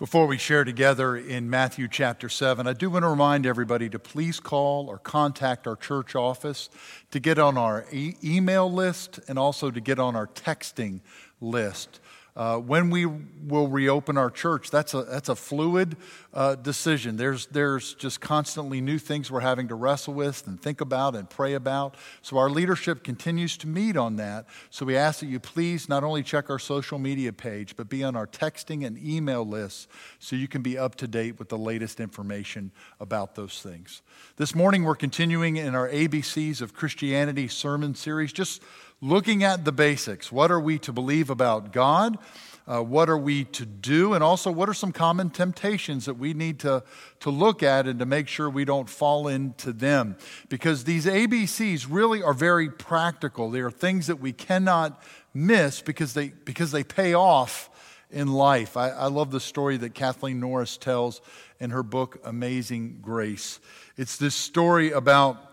Before we share together in Matthew chapter 7, I do want to remind everybody to please call or contact our church office to get on our e- email list and also to get on our texting list. Uh, when we will reopen our church, that's a, that's a fluid uh, decision. There's, there's just constantly new things we're having to wrestle with and think about and pray about. So our leadership continues to meet on that. So we ask that you please not only check our social media page, but be on our texting and email lists so you can be up to date with the latest information about those things. This morning, we're continuing in our ABCs of Christianity sermon series, just looking at the basics. What are we to believe about God? Uh, what are we to do? And also, what are some common temptations that we need to, to look at and to make sure we don't fall into them? Because these ABCs really are very practical. They are things that we cannot miss because they, because they pay off in life. I, I love the story that Kathleen Norris tells in her book, Amazing Grace. It's this story about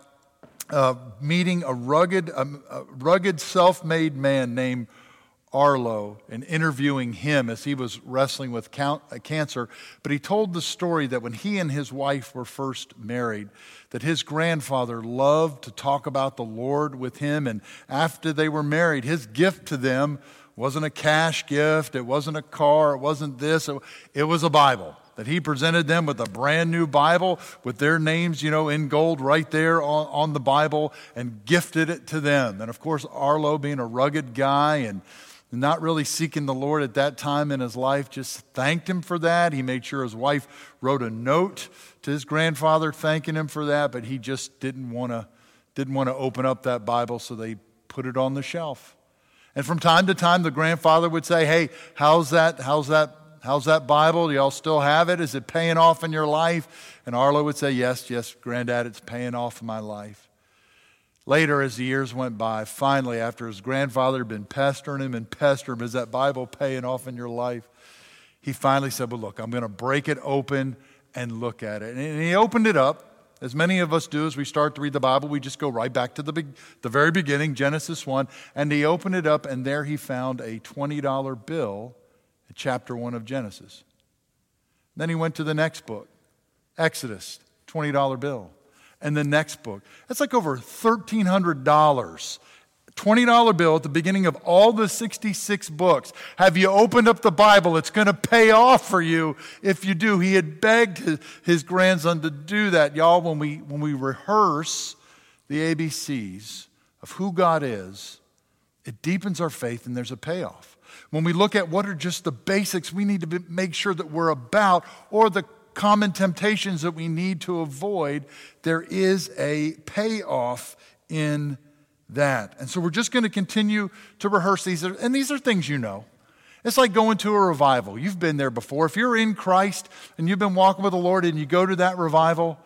uh, meeting a rugged, um, a rugged self made man named Arlo and interviewing him as he was wrestling with count, uh, cancer. But he told the story that when he and his wife were first married, that his grandfather loved to talk about the Lord with him. And after they were married, his gift to them wasn't a cash gift, it wasn't a car, it wasn't this, it, it was a Bible that he presented them with a brand new Bible with their names, you know, in gold right there on, on the Bible and gifted it to them. And of course, Arlo, being a rugged guy and not really seeking the Lord at that time in his life, just thanked him for that. He made sure his wife wrote a note to his grandfather thanking him for that, but he just didn't want to didn't want to open up that Bible, so they put it on the shelf. And from time to time, the grandfather would say, Hey, how's that? How's that How's that Bible? Do y'all still have it? Is it paying off in your life? And Arlo would say, Yes, yes, Granddad, it's paying off in my life. Later, as the years went by, finally, after his grandfather had been pestering him and pestering him, Is that Bible paying off in your life? He finally said, Well, look, I'm going to break it open and look at it. And he opened it up. As many of us do as we start to read the Bible, we just go right back to the, big, the very beginning, Genesis 1. And he opened it up, and there he found a $20 bill chapter 1 of Genesis. Then he went to the next book, Exodus, $20 bill. And the next book. That's like over $1,300. $20 bill at the beginning of all the 66 books. Have you opened up the Bible? It's going to pay off for you if you do. He had begged his, grandson to do that. Y'all, when we, when we rehearse the ABCs of who God is, it deepens our faith and there's a payoff. When we look at what are just the basics we need to make sure that we're about, or the common temptations that we need to avoid, there is a payoff in that. And so we're just going to continue to rehearse these. And these are things you know. It's like going to a revival. You've been there before. If you're in Christ and you've been walking with the Lord and you go to that revival,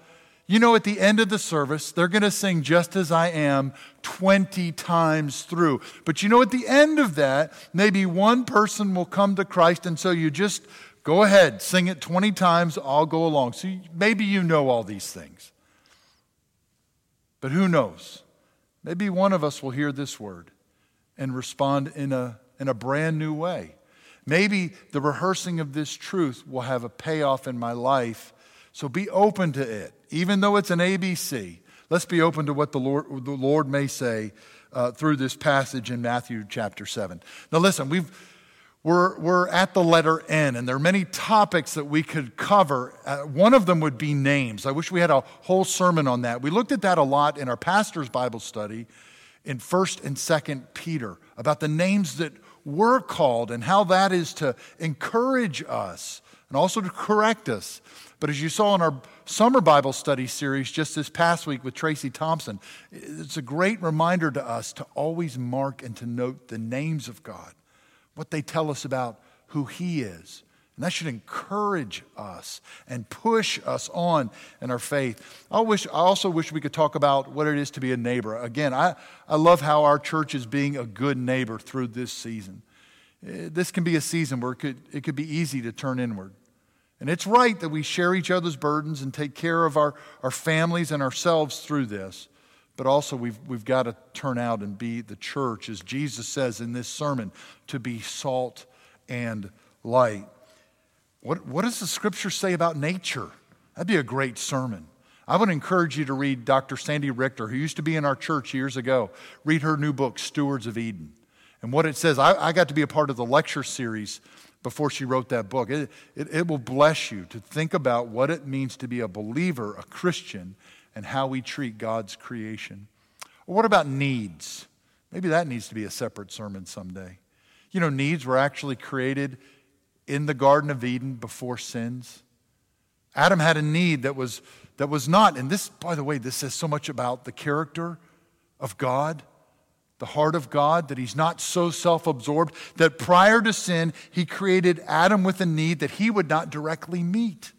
you know, at the end of the service, they're going to sing Just As I Am 20 times through. But you know, at the end of that, maybe one person will come to Christ, and so you just go ahead, sing it 20 times, I'll go along. So maybe you know all these things. But who knows? Maybe one of us will hear this word and respond in a, in a brand new way. Maybe the rehearsing of this truth will have a payoff in my life. So be open to it even though it's an ABC, let's be open to what the Lord, the Lord may say uh, through this passage in Matthew chapter 7. Now, listen, we've. We're, we're at the letter N, and there are many topics that we could cover. Uh, one of them would be names. I wish we had a whole sermon on that. We looked at that a lot in our pastor's Bible study in 1st and 2nd Peter about the names that we're called and how that is to encourage us and also to correct us. But as you saw in our summer Bible study series just this past week with Tracy Thompson, it's a great reminder to us to always mark and to note the names of God, what they tell us about who He is. And that should encourage us and push us on in our faith. I, wish, I also wish we could talk about what it is to be a neighbor. Again, I, I love how our church is being a good neighbor through this season. Eh, this can be a season where it could, it could be easy to turn inward. And it's right that we share each other's burdens and take care of our, our families and ourselves through this. But also, we've, we've got to turn out and be the church, as Jesus says in this sermon, to be salt and light. what, what does the scripture say about nature? That'd be a great sermon. I would encourage you to read Dr. Sandy Richter, who used to be in our church years ago. Read her new book, Stewards of Eden. And what it says, I, I got to be a part of the lecture series before she wrote that book. It, it, it will bless you to think about what it means to be a believer, a Christian, and how we treat God's creation. Or what about needs? Maybe that needs to be a separate sermon someday. You know, needs were actually created in the Garden of Eden before sins. Adam had a need that was, that was not, and this, by the way, this says so much about the character of God, the heart of God, that he's not so self absorbed, that prior to sin, he created Adam with a need that he would not directly meet.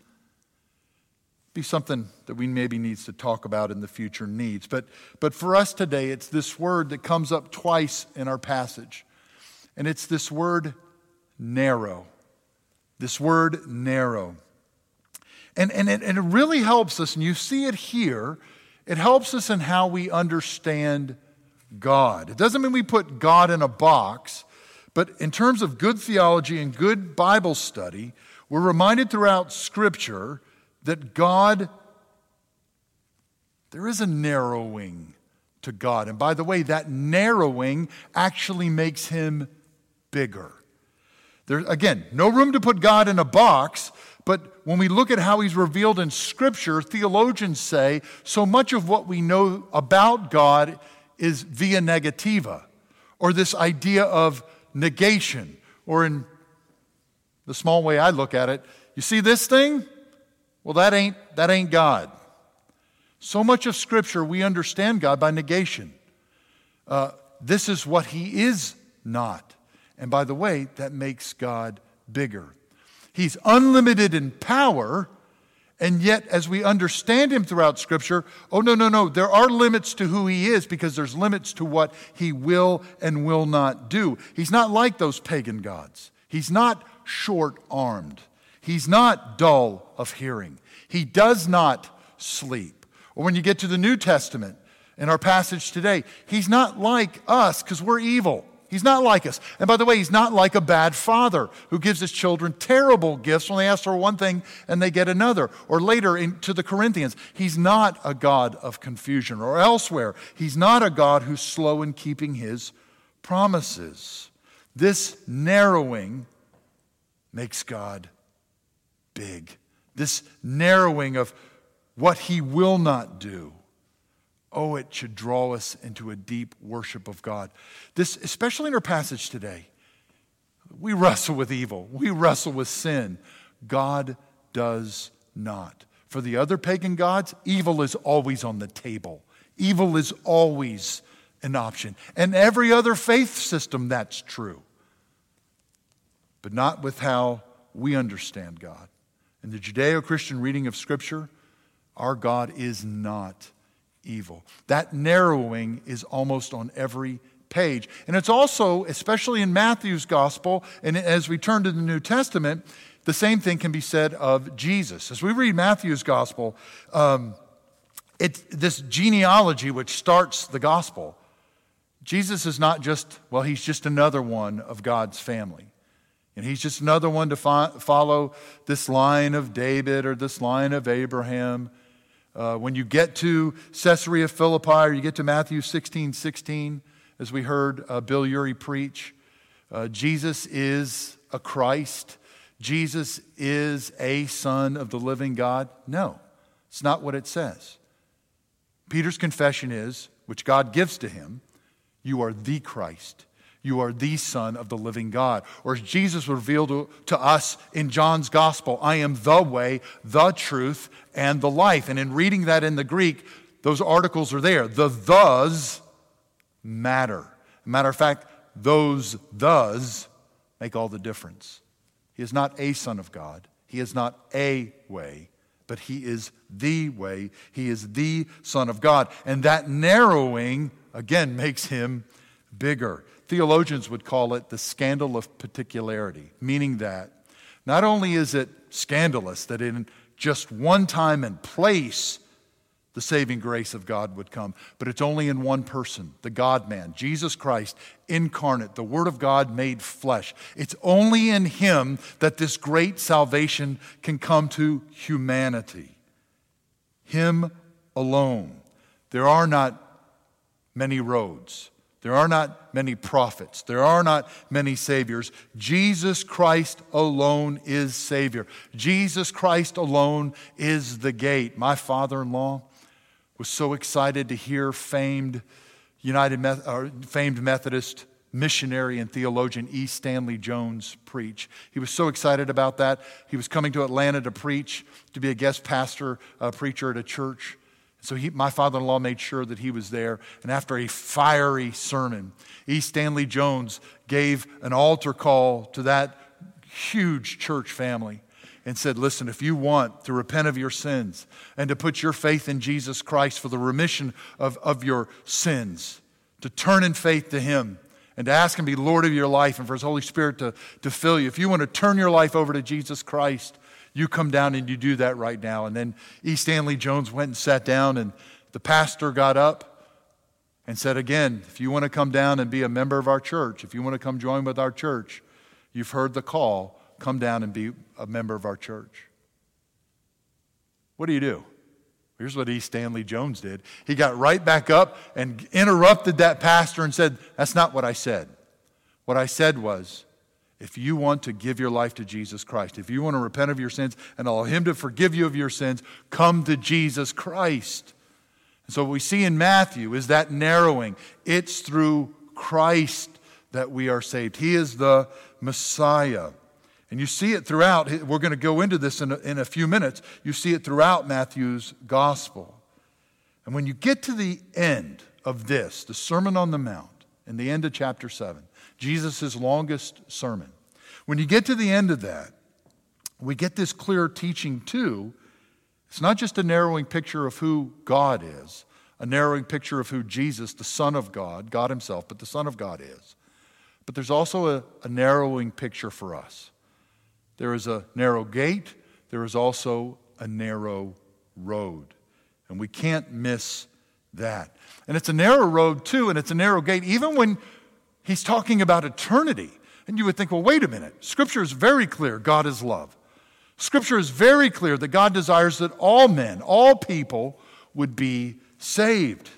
Be something that we maybe needs to talk about in the future needs. But, but for us today, it's this word that comes up twice in our passage. And it's this word narrow. This word narrow. And, and, it, and it really helps us, and you see it here, it helps us in how we understand God. It doesn't mean we put God in a box, but in terms of good theology and good Bible study, we're reminded throughout Scripture that God, there is a narrowing to God. And by the way, that narrowing actually makes him bigger. There, again, no room to put God in a box, but when we look at how he's revealed in Scripture, theologians say so much of what we know about God is via negativa, or this idea of negation, or in the small way I look at it, you see this thing? Well, that ain't, that ain't God. So much of Scripture, we understand God by negation. Uh, this is what He is not. And by the way, that makes God bigger. He's unlimited in power, and yet, as we understand him throughout Scripture, oh, no, no, no, there are limits to who he is because there's limits to what he will and will not do. He's not like those pagan gods, he's not short armed, he's not dull of hearing, he does not sleep. Or when you get to the New Testament, in our passage today, he's not like us because we're evil. He's not like us. And by the way, he's not like a bad father who gives his children terrible gifts when they ask for one thing and they get another. Or later in, to the Corinthians, he's not a God of confusion. Or elsewhere, he's not a God who's slow in keeping his promises. This narrowing makes God big. This narrowing of what he will not do oh, it should draw us into a deep worship of God. This, especially in our passage today, we wrestle with evil, we wrestle with sin. God does not. For the other pagan gods, evil is always on the table, evil is always an option. And every other faith system, that's true. But not with how we understand God. In the Judeo Christian reading of Scripture, our God is not evil. That narrowing is almost on every page. And it's also, especially in Matthew's gospel, and as we turn to the New Testament, the same thing can be said of Jesus. As we read Matthew's gospel, um, it's this genealogy which starts the gospel. Jesus is not just, well, he's just another one of God's family. And he's just another one to fo- follow this line of David or this line of Abraham. Uh, when you get to Caesarea Philippi or you get to Matthew 16 16, as we heard uh, Bill Ury preach, uh, Jesus is a Christ. Jesus is a son of the living God. No, it's not what it says. Peter's confession is, which God gives to him, you are the Christ. You are the Son of the living God. Or as Jesus revealed to, us in John's Gospel, I am the way, the truth, and the life. And in reading that in the Greek, those articles are there. The thes matter. Matter of fact, those thes make all the difference. He is not a Son of God, He is not a way, but He is the way. He is the Son of God. And that narrowing, again, makes Him bigger. Theologians would call it the scandal of particularity, meaning that not only is it scandalous that in just one time and place the saving grace of God would come. But it's only in one person, the God man, Jesus Christ, incarnate, the Word of God made flesh. It's only in Him that this great salvation can come to humanity. Him alone. There are not many roads. There are not many prophets. There are not many saviors. Jesus Christ alone is Savior. Jesus Christ alone is the gate. My father in law was so excited to hear famed United or famed Methodist missionary and theologian E. Stanley Jones preach. He was so excited about that. He was coming to Atlanta to preach, to be a guest pastor, a preacher at a church. So he, my father in law made sure that he was there. And after a fiery sermon, E. Stanley Jones gave an altar call to that huge church family and said, Listen, if you want to repent of your sins and to put your faith in Jesus Christ for the remission of, of your sins, to turn in faith to Him and to ask Him to be Lord of your life and for His Holy Spirit to, to fill you, if you want to turn your life over to Jesus Christ, you come down and you do that right now. And then E. Stanley Jones went and sat down, and the pastor got up and said, Again, if you want to come down and be a member of our church, if you want to come join with our church, you've heard the call, come down and be a member of our church. What do you do? Here's what E. Stanley Jones did. He got right back up and interrupted that pastor and said, That's not what I said. What I said was, if you want to give your life to Jesus Christ, if you want to repent of your sins and allow Him to forgive you of your sins, come to Jesus Christ. And so, what we see in Matthew is that narrowing. It's through Christ that we are saved. He is the Messiah. And you see it throughout, we're going to go into this in a, in a few minutes. You see it throughout Matthew's gospel. And when you get to the end of this, the Sermon on the Mount, in the end of chapter 7, Jesus' longest sermon. When you get to the end of that, we get this clear teaching too. It's not just a narrowing picture of who God is, a narrowing picture of who Jesus, the Son of God, God Himself, but the Son of God is. But there's also a, a narrowing picture for us. There is a narrow gate, there is also a narrow road. And we can't miss that. And it's a narrow road too, and it's a narrow gate, even when He's talking about eternity. And you would think, well, wait a minute. Scripture is very clear God is love. Scripture is very clear that God desires that all men, all people, would be saved.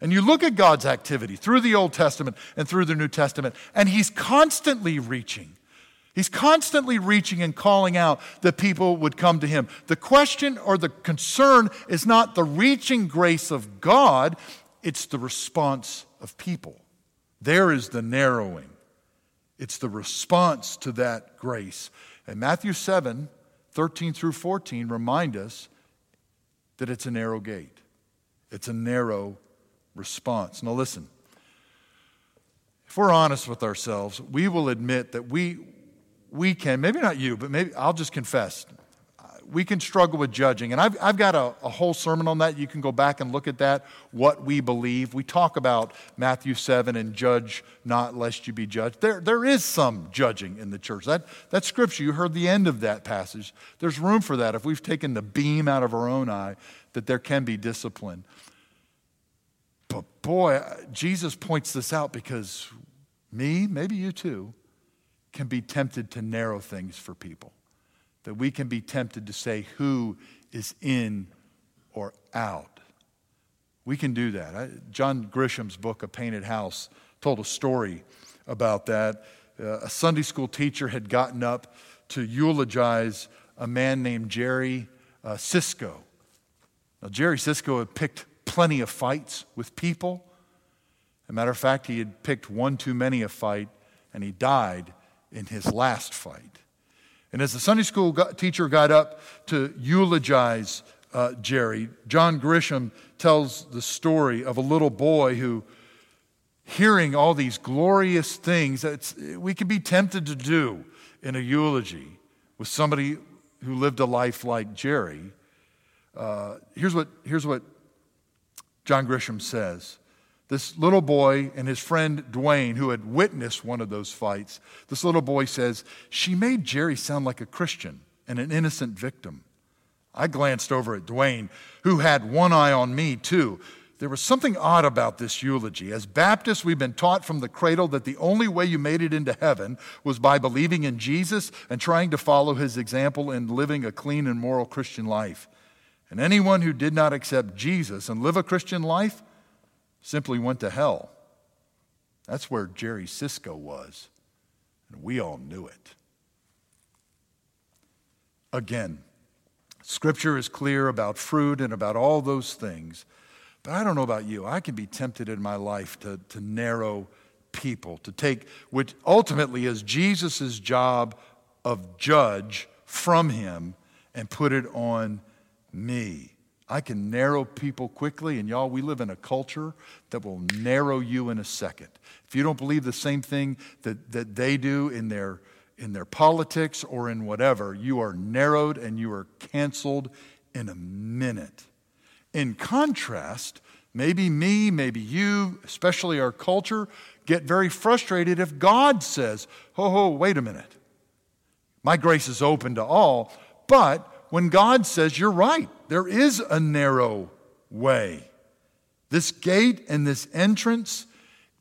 And you look at God's activity through the Old Testament and through the New Testament, and He's constantly reaching. He's constantly reaching and calling out that people would come to Him. The question or the concern is not the reaching grace of God, it's the response of people. There is the narrowing. It's the response to that grace. And Matthew 7, 13 through 14 remind us that it's a narrow gate. It's a narrow response. Now listen. If we're honest with ourselves, we will admit that we we can, maybe not you, but maybe I'll just confess, we can struggle with judging. And I've, I've got a, a, whole sermon on that. You can go back and look at that, what we believe. We talk about Matthew 7 and judge not lest you be judged. There, there is some judging in the church. That, that scripture, you heard the end of that passage. There's room for that. If we've taken the beam out of our own eye, that there can be discipline. But boy, Jesus points this out because me, maybe you too, can be tempted to narrow things for people that we can be tempted to say who is in or out. We can do that. John Grisham's book, A Painted House, told a story about that. Uh, a Sunday school teacher had gotten up to eulogize a man named Jerry uh, Sisco. Now, Jerry Sisco had picked plenty of fights with people. As a matter of fact, he had picked one too many a fight, and he died in his last fight. And as the Sunday school teacher got up to eulogize uh, Jerry, John Grisham tells the story of a little boy who, hearing all these glorious things that we could be tempted to do in a eulogy with somebody who lived a life like Jerry, uh, here's, what, here's what John Grisham says this little boy and his friend Dwayne, who had witnessed one of those fights, this little boy says, She made Jerry sound like a Christian and an innocent victim. I glanced over at Dwayne, who had one eye on me, too. There was something odd about this eulogy. As Baptists, we've been taught from the cradle that the only way you made it into heaven was by believing in Jesus and trying to follow his example in living a clean and moral Christian life. And anyone who did not accept Jesus and live a Christian life simply went to hell. That's where Jerry Sisco was, and we all knew it. Again, Scripture is clear about fruit and about all those things. But I don't know about you. I can be tempted in my life to, to narrow people, to take what ultimately is Jesus' job of judge from him and put it on me. I can narrow people quickly, and y'all, we live in a culture that will narrow you in a second. If you don't believe the same thing that, that they do in their, in their politics or in whatever, you are narrowed and you are canceled in a minute. In contrast, maybe me, maybe you, especially our culture, get very frustrated if God says, ho, ho, wait a minute. My grace is open to all. But when God says, you're right, there is a narrow way. This gate and this entrance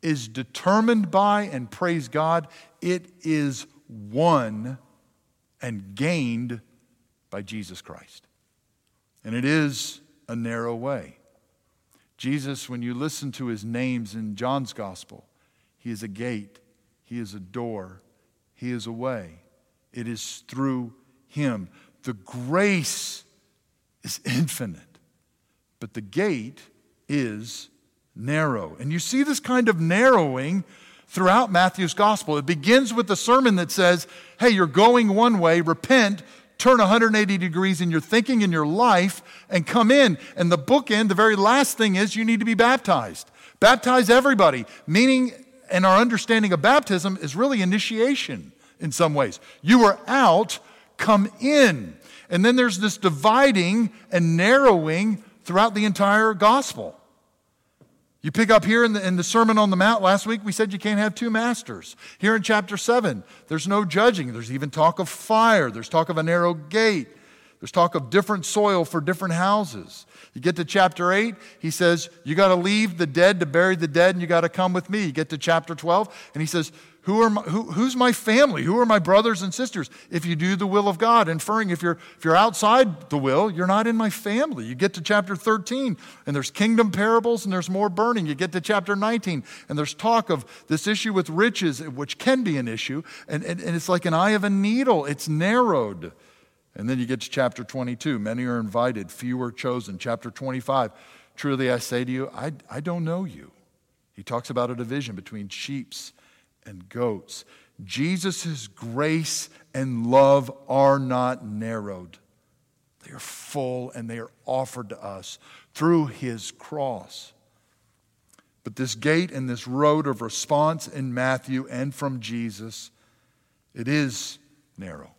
is determined by, and praise God, it is won and gained by Jesus Christ. And it is a narrow way. Jesus, when you listen to his names in John's gospel, he is a gate, he is a door, he is a way. It is through him. The grace is infinite, but the gate is narrow. And you see this kind of narrowing throughout Matthew's gospel. It begins with the sermon that says, Hey, you're going one way, repent, turn 180 degrees in your thinking in your life and come in. And the bookend, the very last thing is you need to be baptized. Baptize everybody, meaning, and our understanding of baptism is really initiation in some ways. You are out, come in. And then there's this dividing and narrowing throughout the entire gospel. You pick up here in the, in the Sermon on the Mount last week, we said you can't have two masters. Here in chapter 7, there's no judging. There's even talk of fire, there's talk of a narrow gate, there's talk of different soil for different houses. You get to chapter 8, he says, You got to leave the dead to bury the dead, and you got to come with me. You get to chapter 12, and he says, who are my, who, who's my family? Who are my brothers and sisters? If you do the will of God, inferring if you're, if you're outside the will, you're not in my family. You get to chapter 13, and there's kingdom parables, and there's more burning. You get to chapter 19, and there's talk of this issue with riches, which can be an issue, and, and, and it's like an eye of a needle, it's narrowed. And then you get to chapter 22. Many are invited, few are chosen. Chapter 25. Truly I say to you, I, I don't know you. He talks about a division between sheeps and goats. Jesus' grace and love are not narrowed, they are full and they are offered to us through his cross. But this gate and this road of response in Matthew and from Jesus, it is narrow.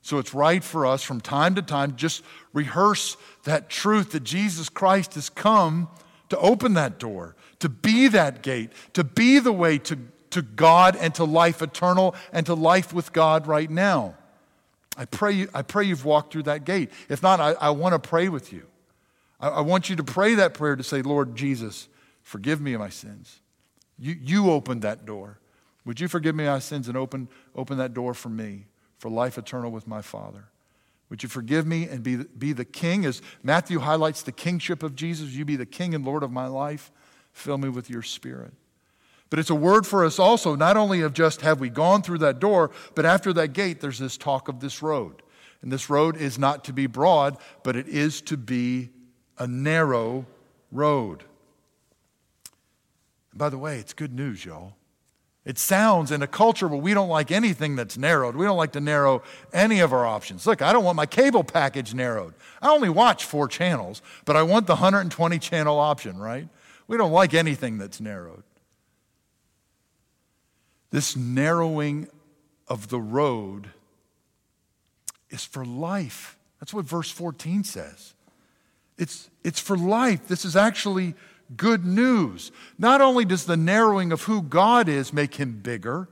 So it's right for us from time to time just rehearse that truth that Jesus Christ has come to open that door, to be that gate, to be the way to to God and to life eternal and to life with God right now. I pray, I pray you've walked through that gate. If not, I, I want to pray with you. I, I want you to pray that prayer to say, Lord Jesus, forgive me of my sins. You, you opened that door. Would you forgive me my sins and open, open that door for me, for life eternal with my Father? Would you forgive me and be, be the king? As Matthew highlights the kingship of Jesus, you be the king and Lord of my life. Fill me with your spirit. But it's a word for us also, not only of just have we gone through that door, but after that gate, there's this talk of this road. And this road is not to be broad, but it is to be a narrow road. And by the way, it's good news, y'all. It sounds in a culture where we don't like anything that's narrowed. We don't like to narrow any of our options. Look, I don't want my cable package narrowed. I only watch four channels, but I want the 120 channel option, right? We don't like anything that's narrowed. This narrowing of the road is for life. That's what verse 14 says. It's, it's for life. This is actually good news. Not only does the narrowing of who God is make him bigger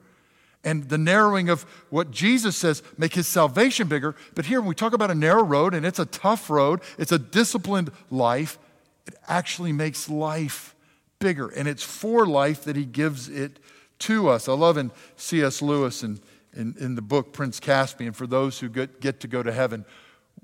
and the narrowing of what Jesus says make his salvation bigger. But here, when we talk about a narrow road, and it's a tough road, it's a disciplined life, it actually makes life bigger. And it's for life that he gives it to us. I love in C.S. Lewis and in, in the book Prince Caspian, for those who get, get to go to heaven,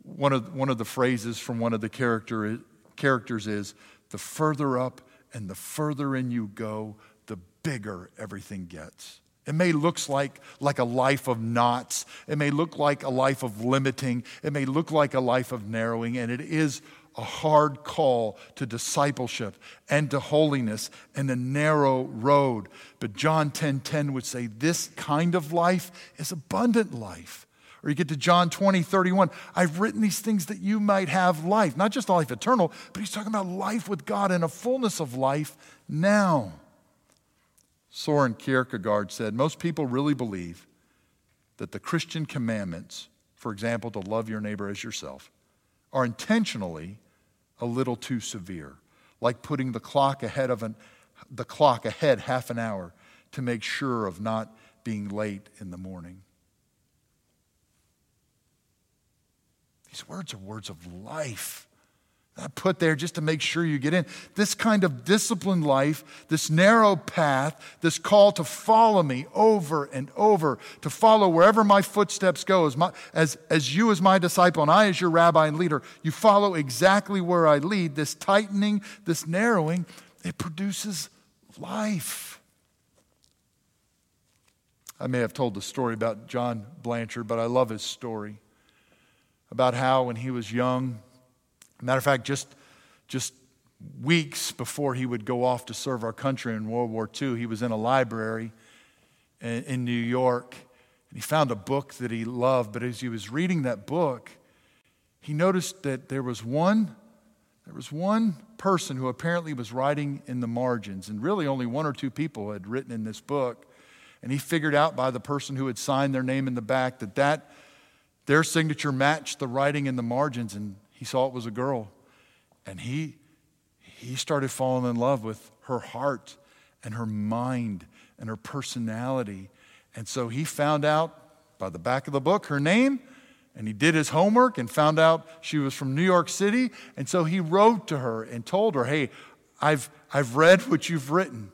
one of, one of the phrases from one of the character, characters is the further up and the further in you go, the bigger everything gets. It may look like, like a life of knots. It may look like a life of limiting. It may look like a life of narrowing, and it is a hard call to discipleship and to holiness and a narrow road. But John 10:10 10, 10 would say this kind of life is abundant life. Or you get to John 20, 31. I've written these things that you might have life, not just life eternal, but he's talking about life with God and a fullness of life now. Soren Kierkegaard said most people really believe that the Christian commandments, for example, to love your neighbor as yourself, are intentionally a little too severe, like putting the clock ahead of an, the clock ahead half an hour to make sure of not being late in the morning. These words are words of life. Put there just to make sure you get in. This kind of disciplined life, this narrow path, this call to follow me over and over, to follow wherever my footsteps go, as, my, as, as you as my disciple and I as your rabbi and leader, you follow exactly where I lead. This tightening, this narrowing, it produces life. I may have told the story about John Blanchard, but I love his story about how when he was young, Matter of fact, just, just weeks before he would go off to serve our country in World War II, he was in a library in, in New York and he found a book that he loved. But as he was reading that book, he noticed that there was one there was one person who apparently was writing in the margins, and really only one or two people had written in this book. And he figured out by the person who had signed their name in the back that, that their signature matched the writing in the margins. And he saw it was a girl. And he, he started falling in love with her heart and her mind and her personality. And so he found out by the back of the book her name, and he did his homework and found out she was from New York City. And so he wrote to her and told her, Hey, I've, I've read what you've written.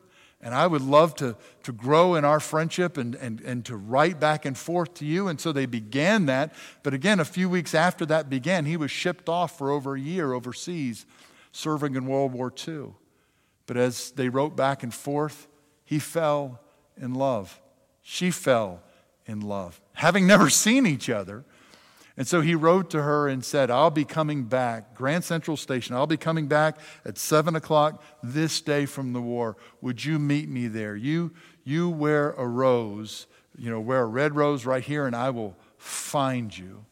And I would love to, to grow in our friendship and, and, and to write back and forth to you. And so they began that. But again, a few weeks after that began, he was shipped off for over a year overseas, serving in World War II. But as they wrote back and forth, he fell in love. She fell in love. Having never seen each other, and so he wrote to her and said, I'll be coming back, Grand Central Station, I'll be coming back at 7 o'clock this day from the war. Would you meet me there? You, you wear a rose, you know, wear a red rose right here, and I will find you.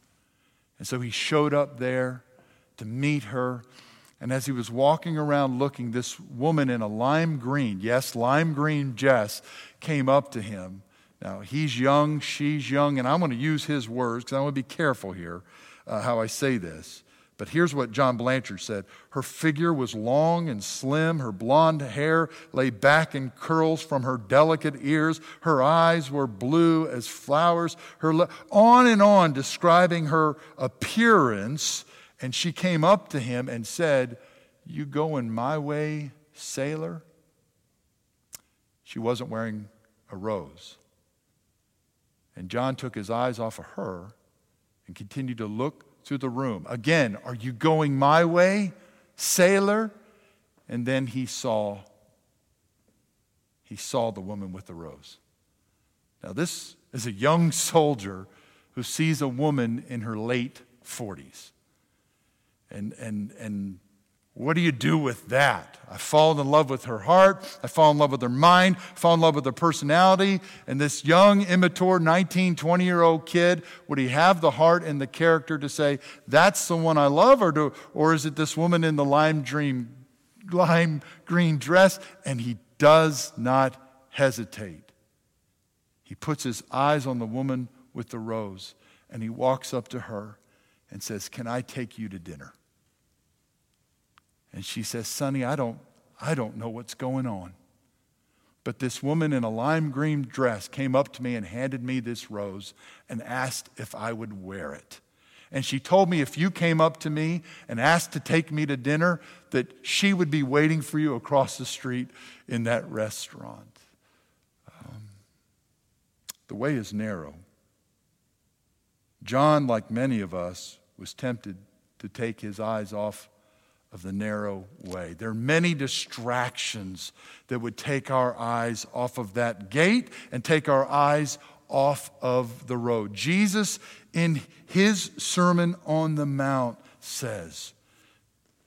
And so he showed up there to meet her. And as he was walking around looking, this woman in a lime green, yes, lime green dress, came up to him now, he's young, she's young, and I'm going to use his words because I want to be careful here uh, how I say this. But here's what John Blanchard said Her figure was long and slim. Her blonde hair lay back in curls from her delicate ears. Her eyes were blue as flowers. Her le- on and on, describing her appearance. And she came up to him and said, You going my way, sailor? She wasn't wearing a rose. And John took his eyes off of her and continued to look through the room. Again, are you going my way, sailor? And then he saw he saw the woman with the rose. Now this is a young soldier who sees a woman in her late 40s. And and and what do you do with that? I fall in love with her heart. I fall in love with her mind. I fall in love with her personality. And this young, immature, 19, 20 year old kid, would he have the heart and the character to say, that's the one I love? Or, do, or is it this woman in the lime, dream, lime green dress? And he does not hesitate. He puts his eyes on the woman with the rose and he walks up to her and says, Can I take you to dinner? And she says, Sonny, I don't, I don't know what's going on. But this woman in a lime green dress came up to me and handed me this rose and asked if I would wear it. And she told me if you came up to me and asked to take me to dinner, that she would be waiting for you across the street in that restaurant. Um, the way is narrow. John, like many of us, was tempted to take his eyes off of the narrow way. There are many distractions that would take our eyes off of that gate and take our eyes off of the road. Jesus, in his Sermon on the Mount, says,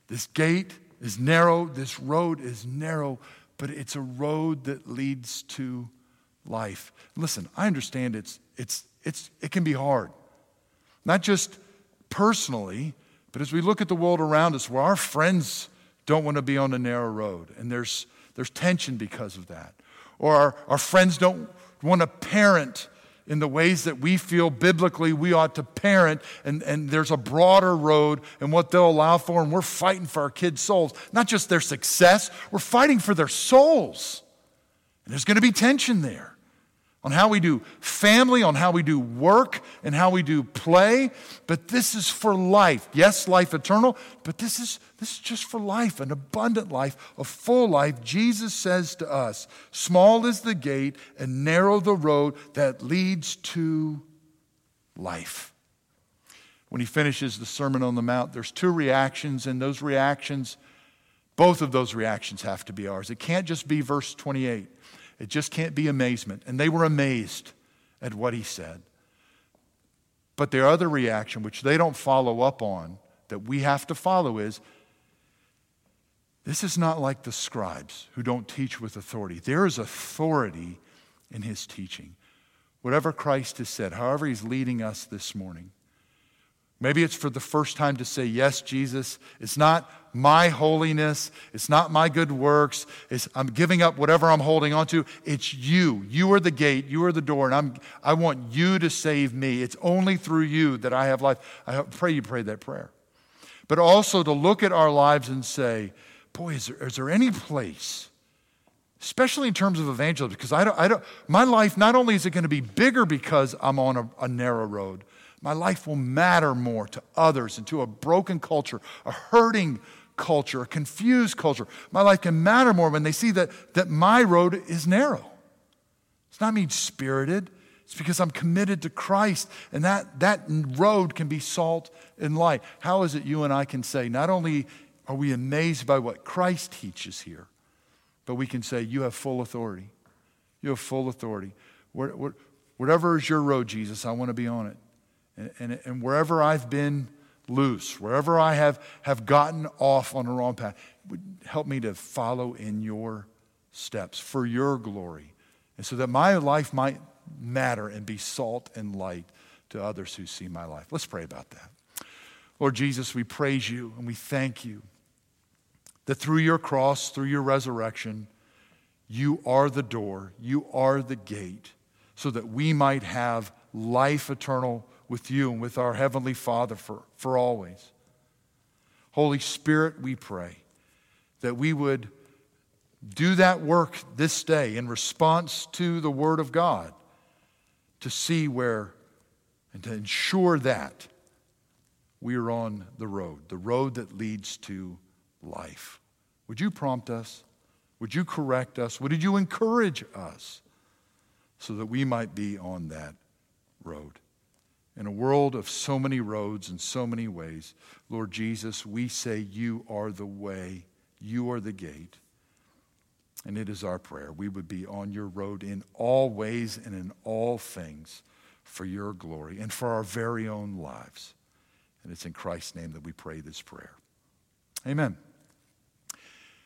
This gate is narrow, this road is narrow, but it's a road that leads to life. Listen, I understand it's, it's, it's, it can be hard, not just personally, but as we look at the world around us where our friends don't want to be on the narrow road, and there's, there's tension because of that, or our, our friends don't want to parent in the ways that we feel biblically we ought to parent, and, and there's a broader road and what they'll allow for, and we're fighting for our kids' souls. Not just their success, we're fighting for their souls. And there's going to be tension there on how we do family, on how we do work, and how we do play. But this is for life. Yes, life eternal, but this is, this is just for life, an abundant life, a full life. Jesus says to us Small is the gate and narrow the road that leads to life. When he finishes the Sermon on the Mount, there's two reactions, and those reactions, both of those reactions have to be ours. It can't just be verse 28. It just can't be amazement. And they were amazed at what he said. But their other reaction, which they don't follow up on, that we have to follow is this is not like the scribes who don't teach with authority. There is authority in his teaching. Whatever Christ has said, however he's leading us this morning, Maybe it's for the first time to say, Yes, Jesus. It's not my holiness. It's not my good works. It's, I'm giving up whatever I'm holding on to. It's you. You are the gate. You are the door. And I'm, I want you to save me. It's only through you that I have life. I pray you prayed that prayer. But also to look at our lives and say, Boy, is there, is there any place, especially in terms of evangelism, because I don't, I don't, my life, not only is it going to be bigger because I'm on a, a narrow road, my life will matter more to others and to a broken culture, a hurting culture, a confused culture. My life can matter more when they see that, that my road is narrow. It's not mean spirited. It's because I'm committed to Christ, and that, that road can be salt and light. How is it you and I can say, not only are we amazed by what Christ teaches here, but we can say, You have full authority. You have full authority. Whatever is your road, Jesus, I want to be on it. And, and, and wherever I've been loose, wherever I have, have gotten off on the wrong path, help me to follow in your steps for your glory. And so that my life might matter and be salt and light to others who see my life. Let's pray about that. Lord Jesus, we praise you and we thank you that through your cross, through your resurrection, you are the door, you are the gate, so that we might have life eternal with you and with our Heavenly Father for, for always. Holy Spirit, we pray that we would do that work this day in response to the Word of God to see where and to ensure that we are on the road, the road that leads to life. Would you prompt us? Would you correct us? Would you encourage us so that we might be on that road? In a world of so many roads and so many ways, Lord Jesus, we say you are the way, you are the gate. And it is our prayer. We would be on your road in all ways and in all things for your glory and for our very own lives. And it's in Christ's name that we pray this prayer. Amen.